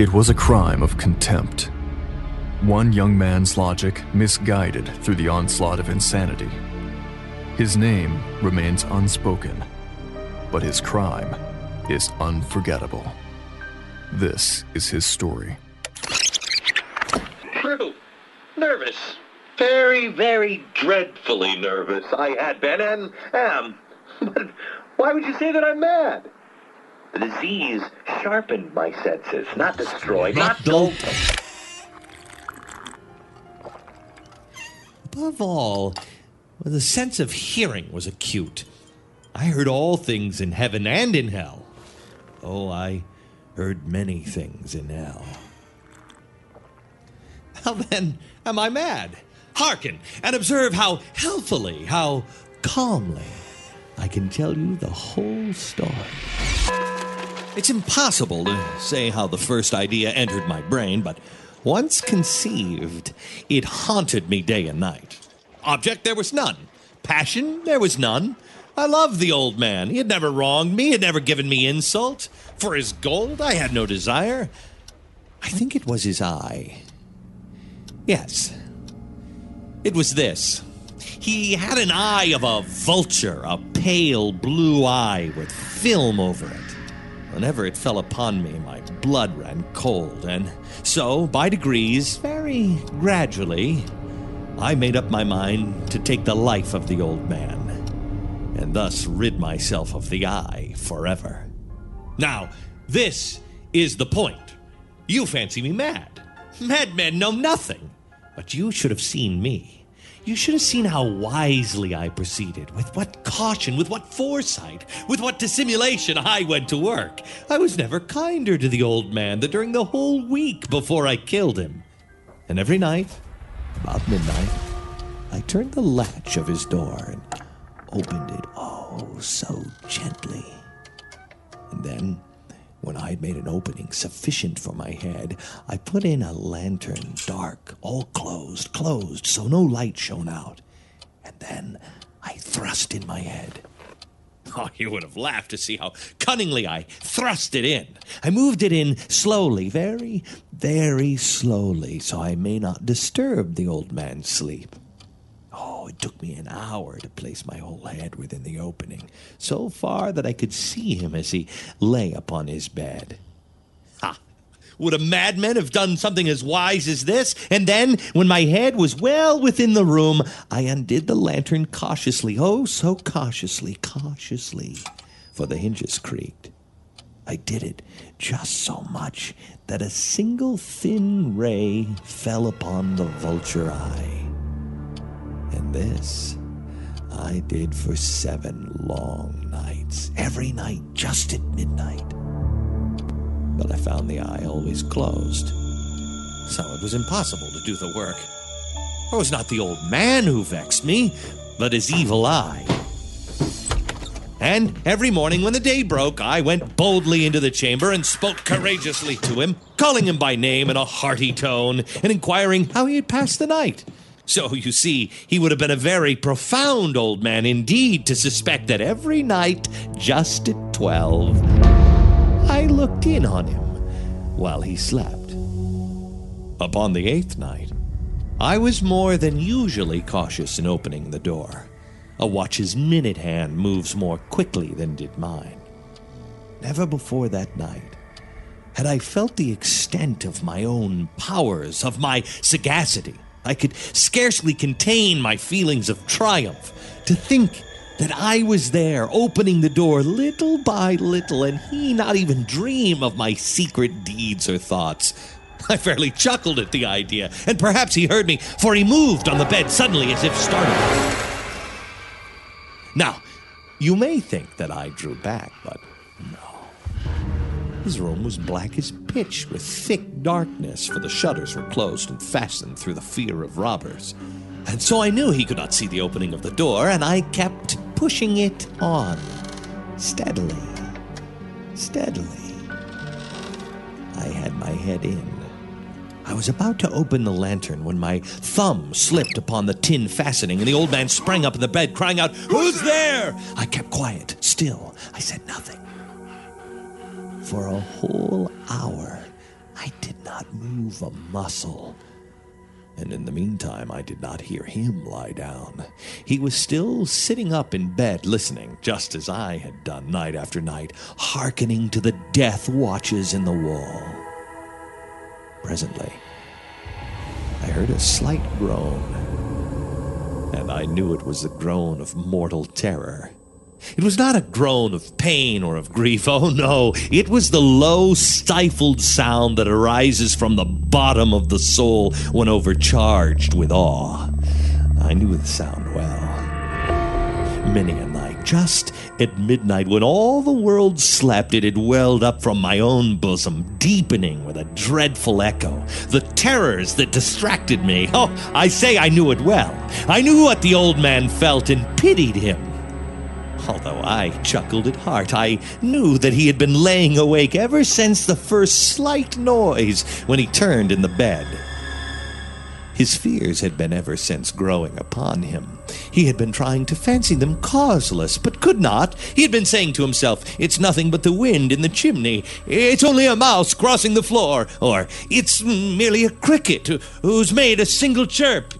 It was a crime of contempt. One young man's logic misguided through the onslaught of insanity. His name remains unspoken, but his crime is unforgettable. This is his story. True. Nervous. Very, very dreadfully nervous. I had been and am. But why would you say that I'm mad? The disease sharpened my senses, not destroyed, not dulled them. Above all, the sense of hearing was acute. I heard all things in heaven and in hell. Oh, I heard many things in hell. How then am I mad? Hearken and observe how healthily, how calmly I can tell you the whole story. It's impossible to say how the first idea entered my brain, but once conceived, it haunted me day and night. Object, there was none. Passion, there was none. I loved the old man. He had never wronged me, he had never given me insult. For his gold, I had no desire. I think it was his eye. Yes. It was this. He had an eye of a vulture, a pale blue eye with film over it. Whenever it fell upon me, my blood ran cold, and so, by degrees, very gradually, I made up my mind to take the life of the old man, and thus rid myself of the eye forever. Now, this is the point. You fancy me mad. Madmen know nothing. But you should have seen me. You should have seen how wisely I proceeded, with what caution, with what foresight, with what dissimulation I went to work. I was never kinder to the old man than during the whole week before I killed him. And every night, about midnight, I turned the latch of his door and opened it oh so gently. And then, when I had made an opening sufficient for my head, I put in a lantern, dark, all closed, closed, so no light shone out. And then I thrust in my head. Oh, you would have laughed to see how cunningly I thrust it in. I moved it in slowly, very, very slowly, so I may not disturb the old man's sleep. Oh, it took me an hour to place my whole head within the opening, so far that I could see him as he lay upon his bed. Ha! Would a madman have done something as wise as this? And then, when my head was well within the room, I undid the lantern cautiously, oh, so cautiously, cautiously, for the hinges creaked. I did it just so much that a single thin ray fell upon the vulture eye. This I did for seven long nights, every night just at midnight. But I found the eye always closed, so it was impossible to do the work. It was not the old man who vexed me, but his evil eye. And every morning when the day broke, I went boldly into the chamber and spoke courageously to him, calling him by name in a hearty tone, and inquiring how he had passed the night. So you see, he would have been a very profound old man indeed to suspect that every night, just at twelve, I looked in on him while he slept. Upon the eighth night, I was more than usually cautious in opening the door. A watch's minute hand moves more quickly than did mine. Never before that night had I felt the extent of my own powers, of my sagacity. I could scarcely contain my feelings of triumph to think that I was there opening the door little by little and he not even dream of my secret deeds or thoughts. I fairly chuckled at the idea, and perhaps he heard me, for he moved on the bed suddenly as if startled. Now, you may think that I drew back, but no. His room was black as pitch, with thick darkness, for the shutters were closed and fastened through the fear of robbers. And so I knew he could not see the opening of the door, and I kept pushing it on, steadily, steadily. I had my head in. I was about to open the lantern when my thumb slipped upon the tin fastening, and the old man sprang up in the bed, crying out, Who's there? I kept quiet, still. I said nothing. For a whole hour, I did not move a muscle. And in the meantime, I did not hear him lie down. He was still sitting up in bed, listening, just as I had done night after night, hearkening to the death watches in the wall. Presently, I heard a slight groan, and I knew it was the groan of mortal terror. It was not a groan of pain or of grief. Oh no, it was the low, stifled sound that arises from the bottom of the soul when overcharged with awe. I knew the sound well. Many a night, just at midnight, when all the world slept, it had welled up from my own bosom, deepening with a dreadful echo. The terrors that distracted me. Oh, I say I knew it well. I knew what the old man felt and pitied him. Although I chuckled at heart, I knew that he had been laying awake ever since the first slight noise when he turned in the bed. His fears had been ever since growing upon him. He had been trying to fancy them causeless, but could not. He had been saying to himself, It's nothing but the wind in the chimney. It's only a mouse crossing the floor. Or, It's merely a cricket who's made a single chirp.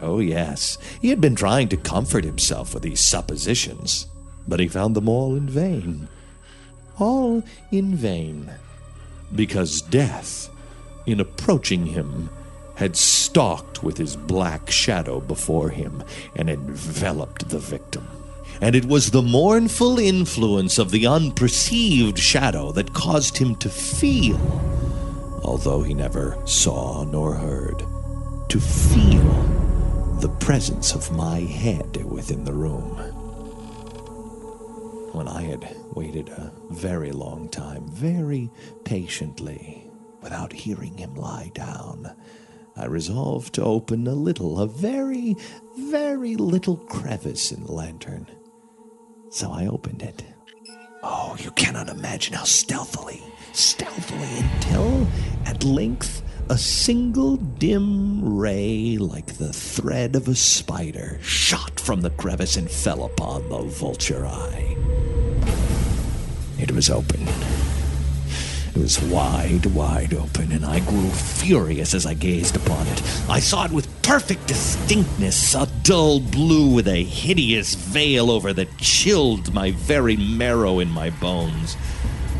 Oh, yes, he had been trying to comfort himself with these suppositions, but he found them all in vain. All in vain. Because death, in approaching him, had stalked with his black shadow before him and enveloped the victim. And it was the mournful influence of the unperceived shadow that caused him to feel, although he never saw nor heard, to feel the presence of my head within the room. When I had waited a very long time, very patiently, without hearing him lie down, I resolved to open a little, a very, very little crevice in the lantern. So I opened it. Oh, you cannot imagine how stealthily, stealthily, until at length a single dim ray, like the thread of a spider, shot from the crevice and fell upon the vulture eye. It was open. It was wide, wide open, and I grew furious as I gazed upon it. I saw it with perfect distinctness, a dull blue with a hideous veil over that chilled my very marrow in my bones.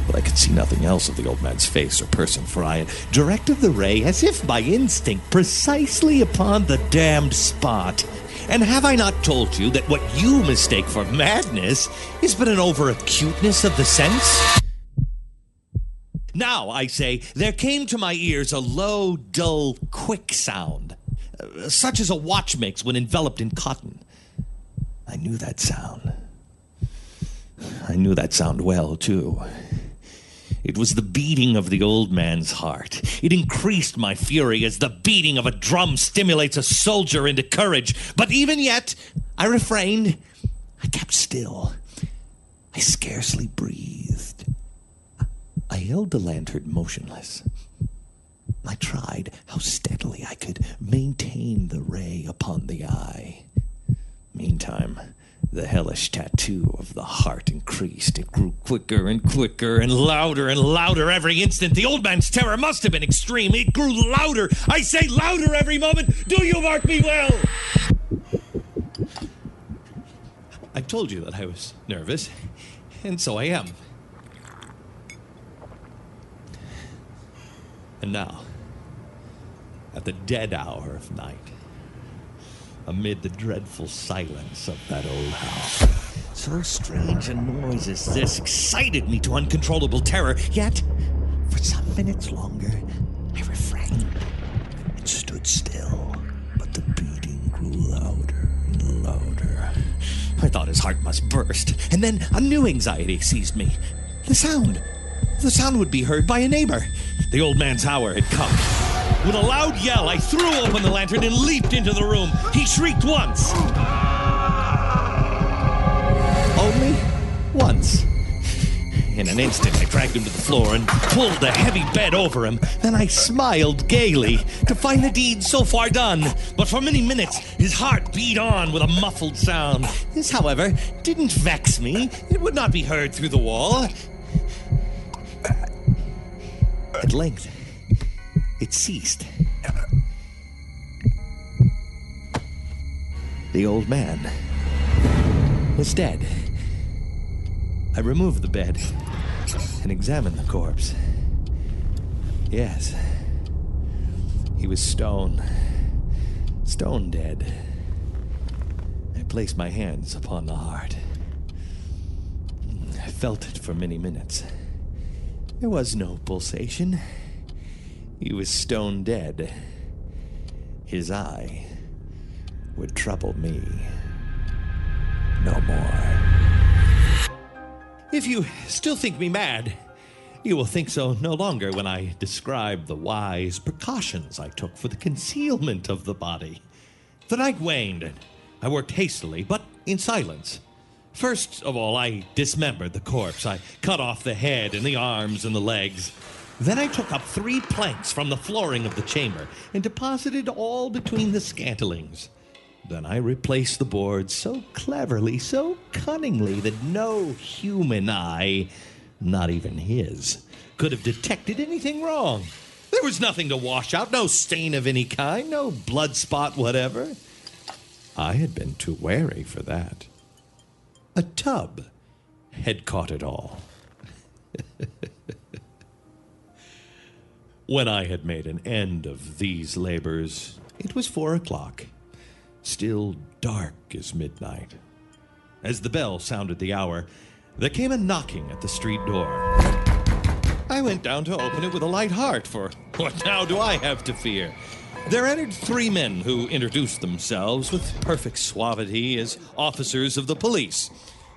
But I could see nothing else of the old man's face or person, for I had directed the ray, as if by instinct, precisely upon the damned spot. And have I not told you that what you mistake for madness is but an over acuteness of the sense? Now, I say, there came to my ears a low, dull, quick sound, uh, such as a watch makes when enveloped in cotton. I knew that sound. I knew that sound well, too. It was the beating of the old man's heart. It increased my fury as the beating of a drum stimulates a soldier into courage. But even yet, I refrained. I kept still. I scarcely breathed. I held the lantern motionless. I tried how steadily I could maintain the ray upon the eye. Meantime, the hellish tattoo of the heart increased. It grew quicker and quicker and louder and louder every instant. The old man's terror must have been extreme. It grew louder. I say louder every moment. Do you mark me well? I told you that I was nervous, and so I am. And now, at the dead hour of night, amid the dreadful silence of that old house, so strange a noise as this excited me to uncontrollable terror. Yet, for some minutes longer, I refrained and stood still, but the beating grew louder and louder. I thought his heart must burst, and then a new anxiety seized me. The sound! The sound would be heard by a neighbor. The old man's hour had come. With a loud yell, I threw open the lantern and leaped into the room. He shrieked once. Only once. In an instant, I dragged him to the floor and pulled the heavy bed over him. Then I smiled gaily to find the deed so far done. But for many minutes, his heart beat on with a muffled sound. This, however, didn't vex me. It would not be heard through the wall. At length, it ceased. The old man was dead. I removed the bed and examined the corpse. Yes, he was stone, stone dead. I placed my hands upon the heart. I felt it for many minutes. There was no pulsation. He was stone dead. His eye would trouble me no more. If you still think me mad, you will think so no longer when I describe the wise precautions I took for the concealment of the body. The night waned, and I worked hastily, but in silence. First of all, I dismembered the corpse. I cut off the head and the arms and the legs. Then I took up three planks from the flooring of the chamber and deposited all between the scantlings. Then I replaced the boards so cleverly, so cunningly, that no human eye, not even his, could have detected anything wrong. There was nothing to wash out, no stain of any kind, no blood spot whatever. I had been too wary for that. A tub had caught it all. when I had made an end of these labors, it was four o'clock, still dark as midnight. As the bell sounded the hour, there came a knocking at the street door. I went down to open it with a light heart, for what now do I have to fear? There entered three men who introduced themselves with perfect suavity as officers of the police.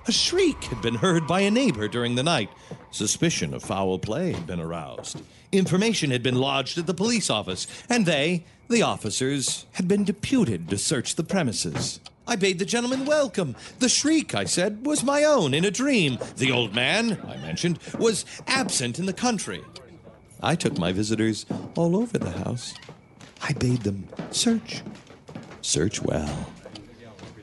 A shriek had been heard by a neighbor during the night. Suspicion of foul play had been aroused. Information had been lodged at the police office, and they, the officers, had been deputed to search the premises. I bade the gentleman welcome. The shriek, I said, was my own in a dream. The old man, I mentioned, was absent in the country. I took my visitors all over the house. I bade them search. Search well.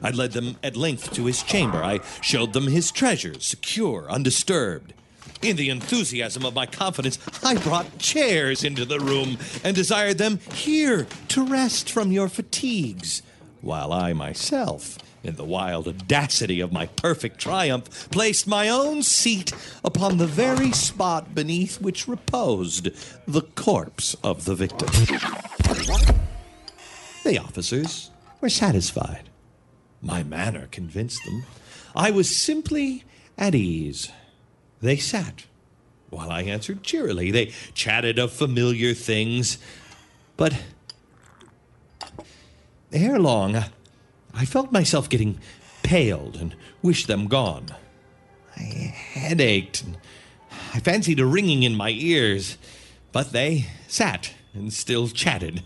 I led them at length to his chamber. I showed them his treasures, secure, undisturbed. In the enthusiasm of my confidence, I brought chairs into the room and desired them here to rest from your fatigues, while I myself, in the wild audacity of my perfect triumph, placed my own seat upon the very spot beneath which reposed the corpse of the victim. The officers were satisfied. My manner convinced them. I was simply at ease. They sat while I answered cheerily. They chatted of familiar things. But ere long, I felt myself getting paled and wished them gone. My head ached, and I fancied a ringing in my ears, but they sat and still chatted.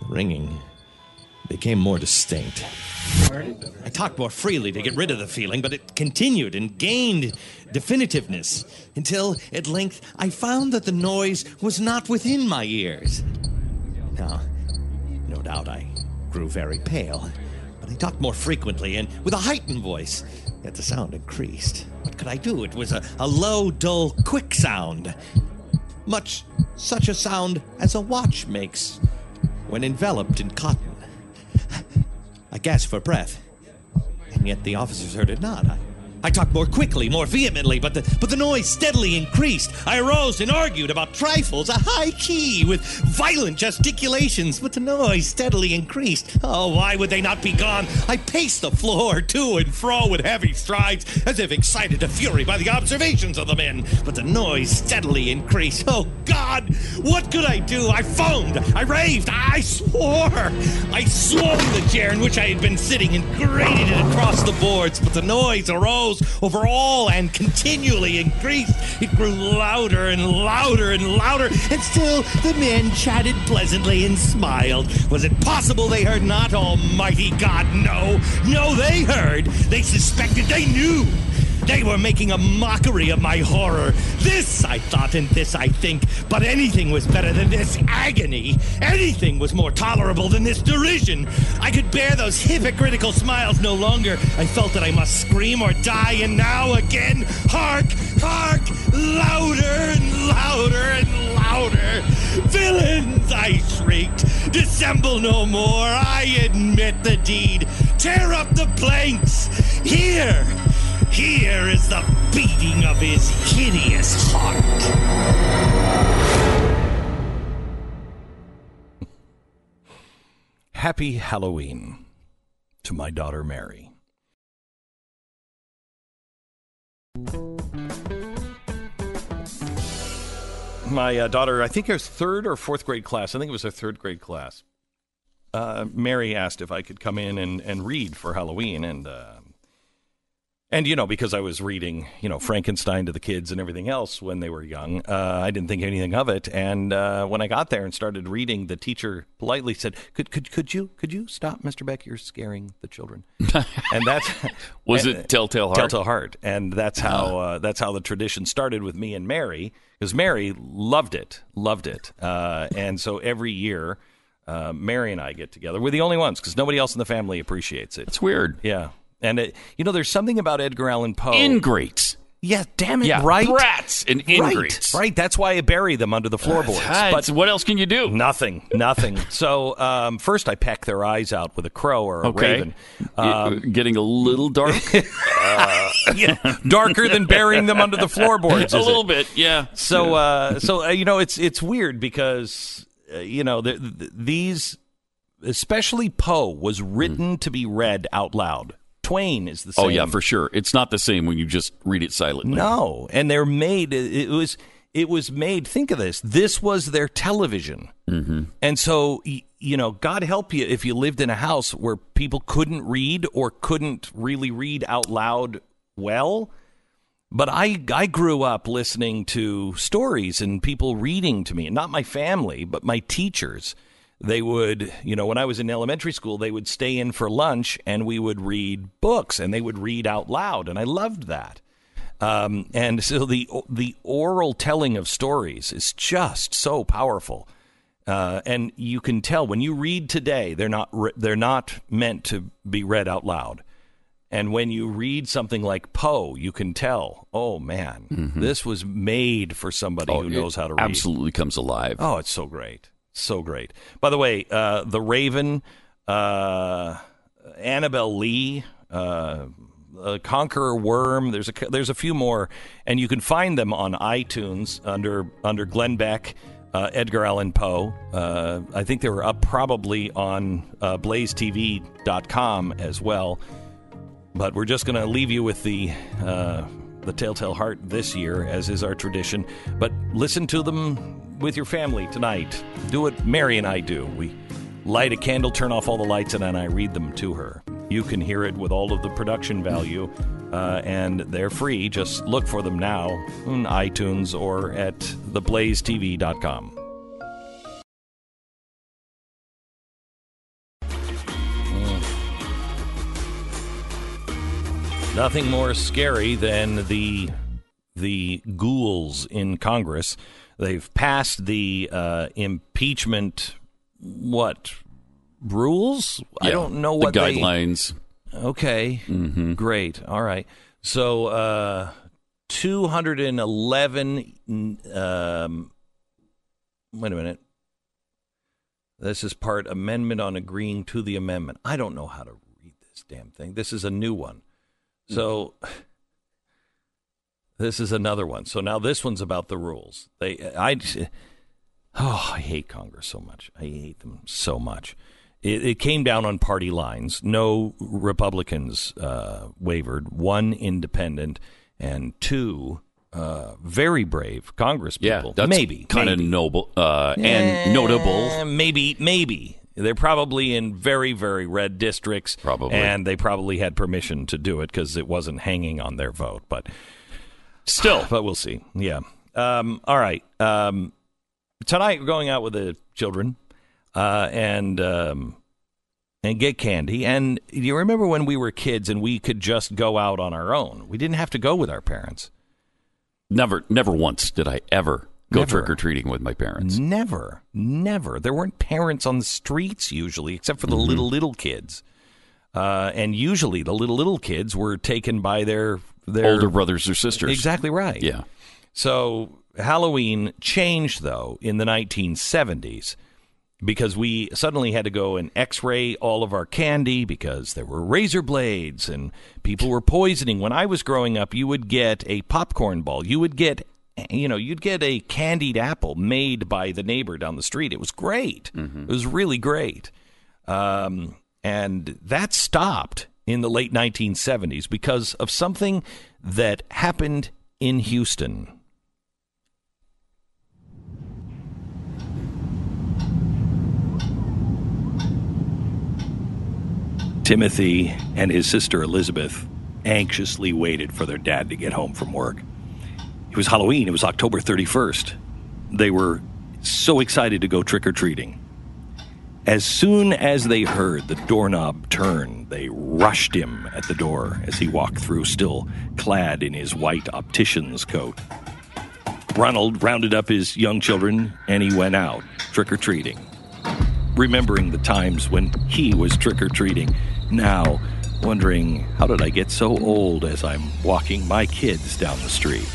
The ringing became more distinct. I talked more freely to get rid of the feeling, but it continued and gained definitiveness until at length I found that the noise was not within my ears. Now, no doubt I grew very pale, but I talked more frequently and with a heightened voice, yet the sound increased. What could I do? It was a, a low, dull, quick sound. Much such a sound as a watch makes when enveloped in cotton. Gasped for breath, and yet the officers heard it not. I, I talked more quickly, more vehemently, but the, but the noise steadily increased. I arose and argued about trifles, a high key with violent gesticulations, but the noise steadily increased. Oh, why would they not be gone? I paced the floor to and fro with heavy strides, as if excited to fury by the observations of the men, but the noise steadily increased. Oh, God, what could I do? I foamed, I raved, I swore. I swung the chair in which I had been sitting and grated it across the boards, but the noise arose over all and continually increased. It grew louder and louder and louder, and still the men chatted pleasantly and smiled. Was it possible they heard not? Almighty God, no. No, they heard. They suspected. They knew. They were making a mockery of my horror. This I thought, and this I think. But anything was better than this agony. Anything was more tolerable than this derision. I could bear those hypocritical smiles no longer. I felt that I must scream or die, and now again, hark, hark, louder and louder and louder. Villains, I shrieked. Dissemble no more, I admit the deed. Tear up the planks. Here, here is the beating of his hideous heart. Happy Halloween to my daughter Mary. My uh, daughter, I think was third or fourth grade class. I think it was her third grade class. Uh, Mary asked if I could come in and, and read for Halloween, and uh, and you know because I was reading you know Frankenstein to the kids and everything else when they were young, uh, I didn't think anything of it. And uh, when I got there and started reading, the teacher politely said, "Could could could you could you stop, Mister Beck? You're scaring the children." and that's Was and- it Telltale Heart? Telltale Heart, and that's how uh, that's how the tradition started with me and Mary, because Mary loved it, loved it, uh, and so every year, uh, Mary and I get together. We're the only ones because nobody else in the family appreciates it. It's weird. Yeah, and it, you know, there's something about Edgar Allan Poe. Ingrates. yeah, damn it, Yeah, right, brats and ingrates. right, right. That's why I bury them under the floorboards. Ah, but what else can you do? Nothing, nothing. so um, first, I peck their eyes out with a crow or a Okay. raven. Uh, getting a little dark. Yeah, darker than burying them under the floorboards. a is it? little bit, yeah. So, uh, so uh, you know, it's it's weird because uh, you know the, the, these, especially Poe, was written to be read out loud. Twain is the same. oh yeah, for sure. It's not the same when you just read it silently. no, and they're made. It, was it was made. Think of this. This was their television, mm-hmm. and so you know, God help you if you lived in a house where people couldn't read or couldn't really read out loud well. But I I grew up listening to stories and people reading to me, not my family, but my teachers. They would, you know, when I was in elementary school, they would stay in for lunch and we would read books and they would read out loud, and I loved that. Um, and so the the oral telling of stories is just so powerful, uh, and you can tell when you read today, they're not re- they're not meant to be read out loud. And when you read something like Poe, you can tell, oh man, this was made for somebody who knows how to read. Absolutely comes alive. Oh, it's so great. So great. By the way, uh, The Raven, uh, Annabel Lee, uh, uh, Conqueror Worm, there's a, there's a few more, and you can find them on iTunes under, under Glenn Beck, uh, Edgar Allan Poe. Uh, I think they were up probably on uh, blazetv.com as well. But we're just going to leave you with the uh, the Telltale Heart this year, as is our tradition. But listen to them with your family tonight. Do what Mary and I do. We light a candle, turn off all the lights, and then I read them to her. You can hear it with all of the production value, uh, and they're free. Just look for them now on iTunes or at theblazetv.com. Nothing more scary than the the ghouls in Congress. They've passed the uh, impeachment what rules? I don't know the what they- guidelines. Okay. Great. All right. So, uh, 211. Um, wait a minute. This is part amendment on agreeing to the amendment. I don't know how to read this damn thing. This is a new one. So, this is another one. So now this one's about the rules. They, I, oh, I hate Congress so much. I hate them so much. It, it came down on party lines. No Republicans uh, wavered. One independent and two uh, very brave Congress Yeah, people. that's maybe kind of noble uh, and notable. Maybe, maybe. They're probably in very, very red districts. Probably. And they probably had permission to do it because it wasn't hanging on their vote. But Still, but we'll see. Yeah. Um, all right. Um, tonight we're going out with the children uh, and um, and get candy. And you remember when we were kids and we could just go out on our own? We didn't have to go with our parents. never, never once did I ever go trick or treating with my parents. Never, never. There weren't parents on the streets usually, except for the Mm-hmm. little little kids. Uh, and usually the little little kids were taken by their their Older brothers or sisters. Exactly right. Yeah. So Halloween changed though in the 1970s, because we suddenly had to go and x-ray all of our candy because there were razor blades and people were poisoning when i was growing up you would get a popcorn ball you would get you know you'd get a candied apple made by the neighbor down the street. It was great. It was really great. Um, and that stopped in the late 1970s because of something that happened in houston. Timothy and his sister Elizabeth anxiously waited for their dad to get home from work. It was Halloween, it was October 31st. They were so excited to go trick or treating. As soon as they heard the doorknob turn, they rushed him at the door as he walked through, still clad in his white optician's coat. Ronald rounded up his young children and he went out trick or treating remembering the times when he was trick or treating, now wondering, how did I get so old as I'm walking my kids down the street?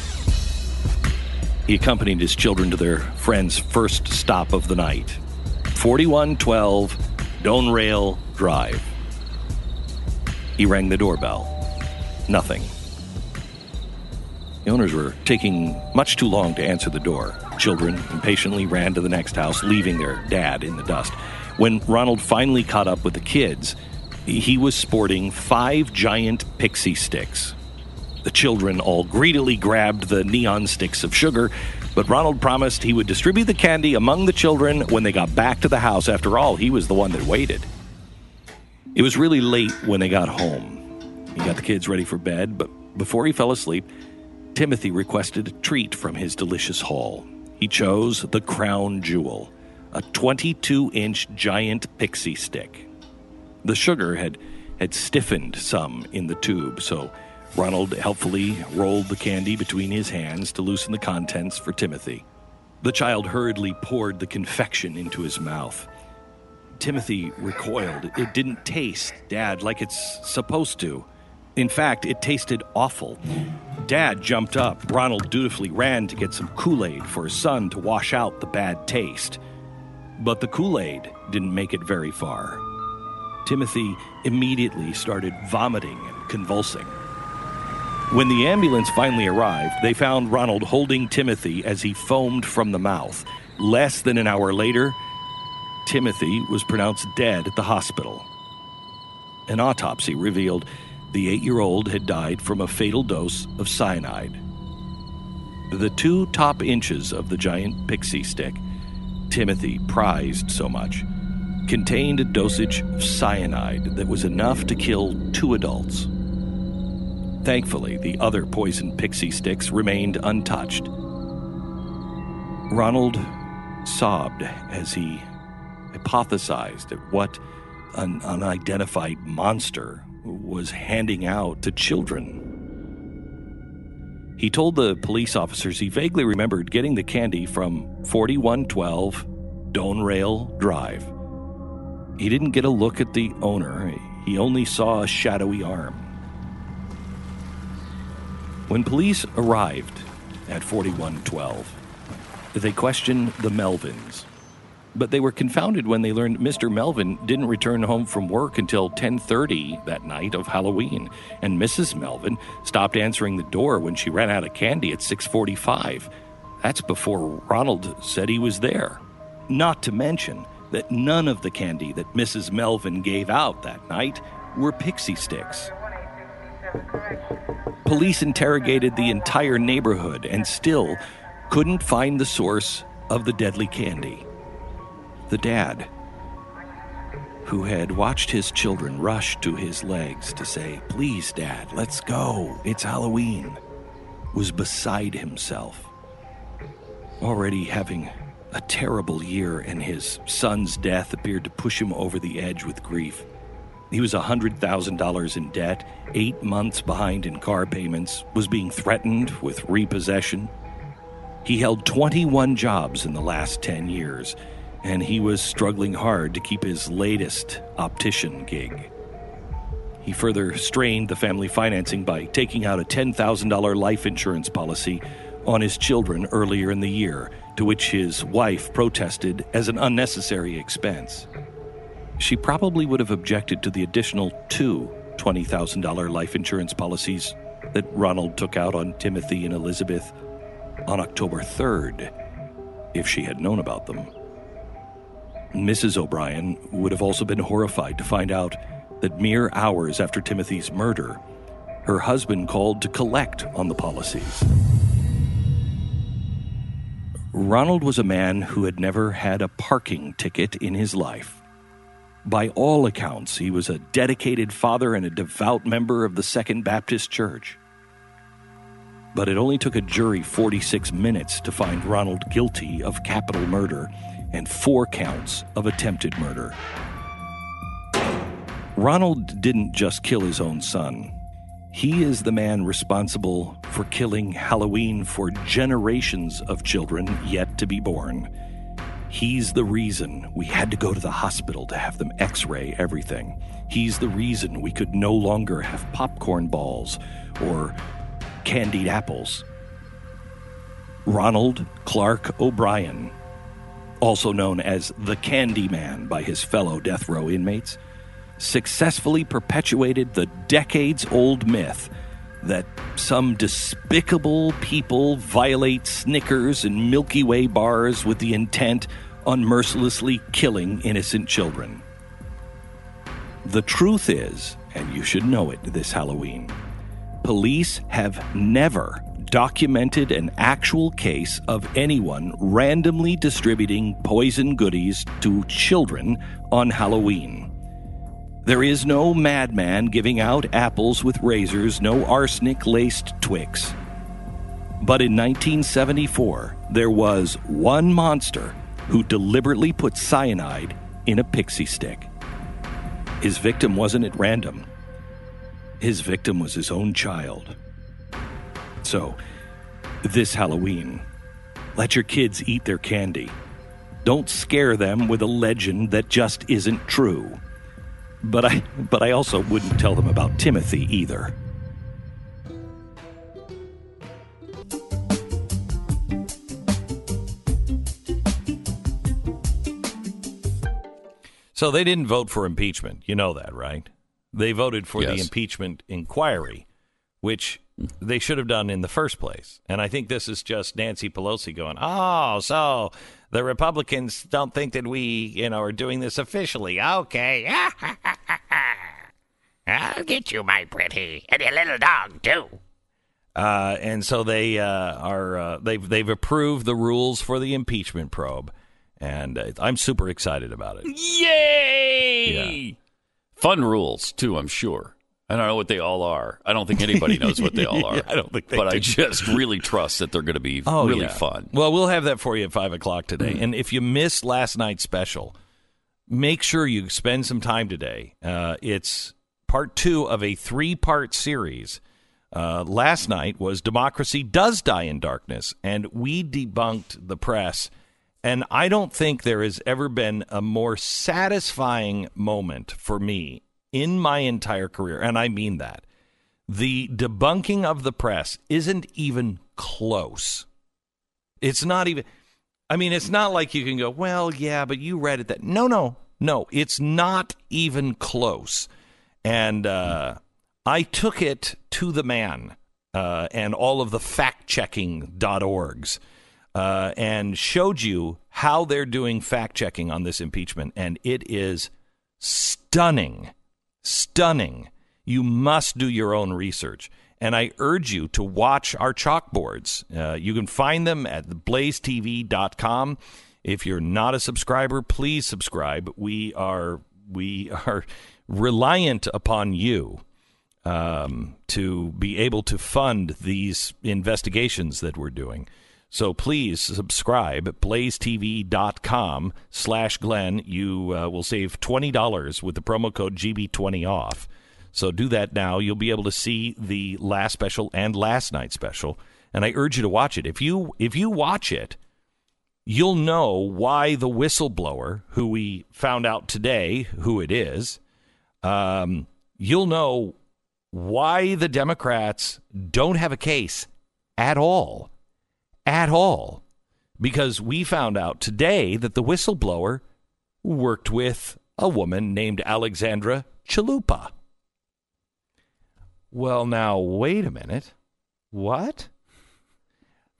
He accompanied his children to their friend's first stop of the night 4112 Donerail Drive. He rang the doorbell. Nothing. The owners were taking much too long to answer the door. Children impatiently ran to the next house, leaving their dad in the dust. When Ronald finally caught up with the kids, he was sporting five giant pixie sticks. The children all greedily grabbed the neon sticks of sugar, but Ronald promised he would distribute the candy among the children when they got back to the house. After all, he was the one that waited. It was really late when they got home. He got the kids ready for bed, but before he fell asleep, Timothy requested a treat from his delicious haul. He chose the crown jewel, a 22 inch giant pixie stick. The sugar had, had stiffened some in the tube, so Ronald helpfully rolled the candy between his hands to loosen the contents for Timothy. The child hurriedly poured the confection into his mouth. Timothy recoiled. It didn't taste, Dad, like it's supposed to. In fact, it tasted awful. Dad jumped up. Ronald dutifully ran to get some Kool Aid for his son to wash out the bad taste. But the Kool Aid didn't make it very far. Timothy immediately started vomiting and convulsing. When the ambulance finally arrived, they found Ronald holding Timothy as he foamed from the mouth. Less than an hour later, Timothy was pronounced dead at the hospital. An autopsy revealed the eight year old had died from a fatal dose of cyanide. The two top inches of the giant pixie stick Timothy prized so much contained a dosage of cyanide that was enough to kill two adults. Thankfully, the other poisoned pixie sticks remained untouched. Ronald sobbed as he hypothesized at what an unidentified monster was handing out to children. He told the police officers he vaguely remembered getting the candy from 4112 Donerail Drive. He didn't get a look at the owner, he only saw a shadowy arm. When police arrived at 4112, they questioned the Melvins, but they were confounded when they learned Mr. Melvin didn't return home from work until 10:30 that night of Halloween, and Mrs. Melvin stopped answering the door when she ran out of candy at 6:45. That's before Ronald said he was there. Not to mention that none of the candy that Mrs. Melvin gave out that night were pixie sticks. Police interrogated the entire neighborhood and still couldn't find the source of the deadly candy. The dad, who had watched his children rush to his legs to say, Please, Dad, let's go, it's Halloween, was beside himself. Already having a terrible year, and his son's death appeared to push him over the edge with grief. He was $100,000 in debt, eight months behind in car payments, was being threatened with repossession. He held 21 jobs in the last 10 years, and he was struggling hard to keep his latest optician gig. He further strained the family financing by taking out a $10,000 life insurance policy on his children earlier in the year, to which his wife protested as an unnecessary expense. She probably would have objected to the additional two $20,000 life insurance policies that Ronald took out on Timothy and Elizabeth on October 3rd if she had known about them. Mrs. O'Brien would have also been horrified to find out that mere hours after Timothy's murder, her husband called to collect on the policies. Ronald was a man who had never had a parking ticket in his life. By all accounts, he was a dedicated father and a devout member of the Second Baptist Church. But it only took a jury 46 minutes to find Ronald guilty of capital murder and four counts of attempted murder. Ronald didn't just kill his own son. He is the man responsible for killing Halloween for generations of children yet to be born. He's the reason we had to go to the hospital to have them x ray everything. He's the reason we could no longer have popcorn balls or candied apples. Ronald Clark O'Brien, also known as the Candy Man by his fellow death row inmates, successfully perpetuated the decades old myth that some despicable people violate Snickers and Milky Way bars with the intent on mercilessly killing innocent children. The truth is, and you should know it this Halloween, police have never documented an actual case of anyone randomly distributing poison goodies to children on Halloween. There is no madman giving out apples with razors, no arsenic laced Twix. But in 1974, there was one monster who deliberately put cyanide in a pixie stick. His victim wasn't at random, his victim was his own child. So, this Halloween, let your kids eat their candy. Don't scare them with a legend that just isn't true. But I but I also wouldn't tell them about Timothy either. So they didn't vote for impeachment. You know that, right? They voted for Yes. the impeachment inquiry, which they should have done in the first place. And I think this is just Nancy Pelosi going, "Oh, so the Republicans don't think that we, you know, are doing this officially. Okay. I'll get you, my pretty, and your little dog, too. Uh, and so they uh, are uh, they've they've approved the rules for the impeachment probe, and uh, I'm super excited about it. Yay! Fun rules too, I'm sure. I don't know what they all are. I don't think anybody knows what they all are. Yeah, I don't think they But I just really trust that they're going to be really Oh, yeah. fun. Well, we'll have that for you at five o'clock today. And if you missed last night's special, make sure you spend some time today. Uh, it's part two of a three-part series. Uh, last night was "Democracy Does Die in Darkness," and we debunked the press. And I don't think there has ever been a more satisfying moment for me in my entire career, and I mean that. The debunking of the press isn't even close. It's not even. I mean, it's not like you can go, well, yeah, but you read it that. No, no, no. It's not even close. And uh, I took it to the man uh, and all of the fact checking.orgs uh, and showed you how they're doing fact checking on this impeachment. And it is stunning. Stunning. You must do your own research. And I urge you to watch our chalkboards. Uh, you can find them at blazetv.com. If you're not a subscriber, please subscribe. We are we are reliant upon you um, to be able to fund these investigations that we're doing. So please subscribe at blazetv.com slash Glenn. You uh, will save $20 with the promo code GB20 off. So do that now. You'll be able to see the last special and last night special. And I urge you to watch it. If you if you watch it, you'll know why the whistleblower, who we found out today who it is, um, you'll know why the Democrats don't have a case at all. At all because we found out today that the whistleblower worked with a woman named Alexandra Chalupa. Well, now, wait a minute. What?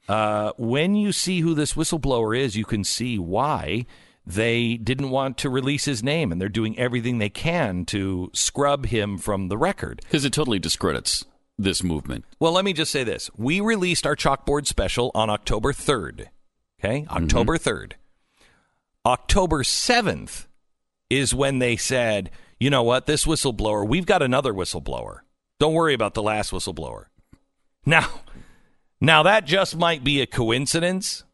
Uh, when you see who this whistleblower is, you can see why they didn't want to release his name, and they're doing everything they can to scrub him from the record. Because it totally discredits this movement. Well, let me just say this. We released our chalkboard special on October 3rd. Okay? Mm-hmm. October 3rd. October 7th is when they said, you know what, this whistleblower, we've got another whistleblower. Don't worry about the last whistleblower. Now, now that just might be a coincidence,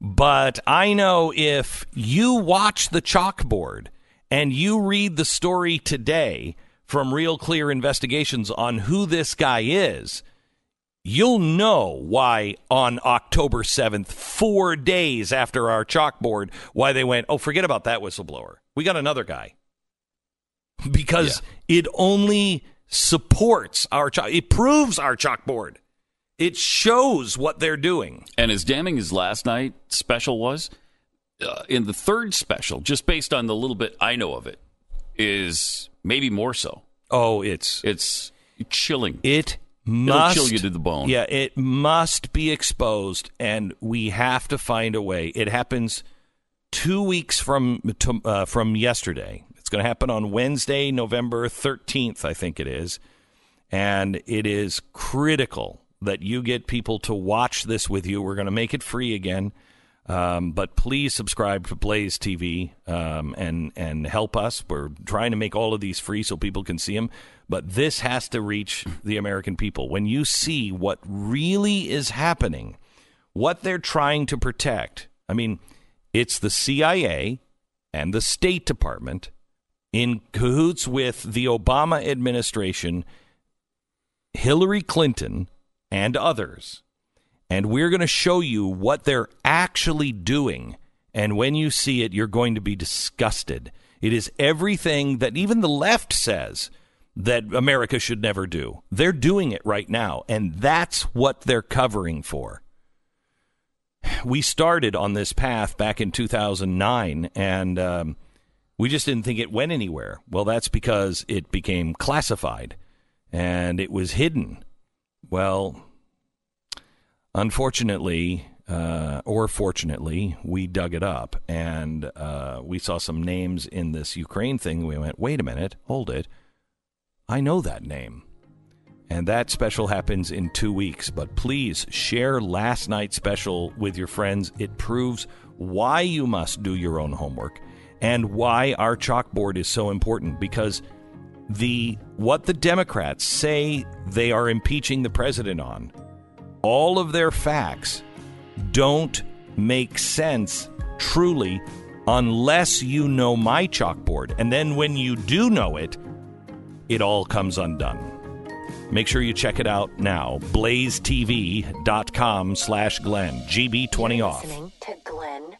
but I know if you watch the chalkboard and you read the story today from Real Clear Investigations on who this guy is, you'll know why on October 7th, four days after our chalkboard, why they went, oh, forget about that whistleblower. We got another guy. Because it only supports our chalk. It proves our chalkboard. It shows what they're doing. And as damning as last night special was, uh, in the third special, just based on the little bit I know of it, is maybe more so. Oh, it's It's chilling. it It'll must chill you to the bone. Yeah, it must be exposed, and we have to find a way. It happens two weeks from to, uh, from yesterday. It's going to happen on Wednesday, November thirteenth, I think it is, and it is critical that you get people to watch this with you. We're going to make it free again. Um, but please subscribe to Blaze TV um, and and help us. We're trying to make all of these free so people can see them. But this has to reach the American people. When you see what really is happening, what they're trying to protect. I mean, it's the CIA and the State Department in cahoots with the Obama administration, Hillary Clinton, and others and we're going to show you what they're actually doing. And when you see it, you're going to be disgusted. It is everything that even the left says that America should never do. They're doing it right now, and that's what they're covering for. We started on this path back in 2009, and um, we just didn't think it went anywhere. Well, that's because it became classified and it was hidden. Well, Unfortunately, uh, or fortunately, we dug it up and uh, we saw some names in this Ukraine thing. We went, wait a minute, hold it. I know that name. And that special happens in two weeks. But please share last night's special with your friends. It proves why you must do your own homework and why our chalkboard is so important because the what the Democrats say they are impeaching the president on all of their facts don't make sense truly unless you know my chalkboard. And then when you do know it, it all comes undone. Make sure you check it out now. blazetv.com slash Glenn. GB20 off. Listening to Glenn.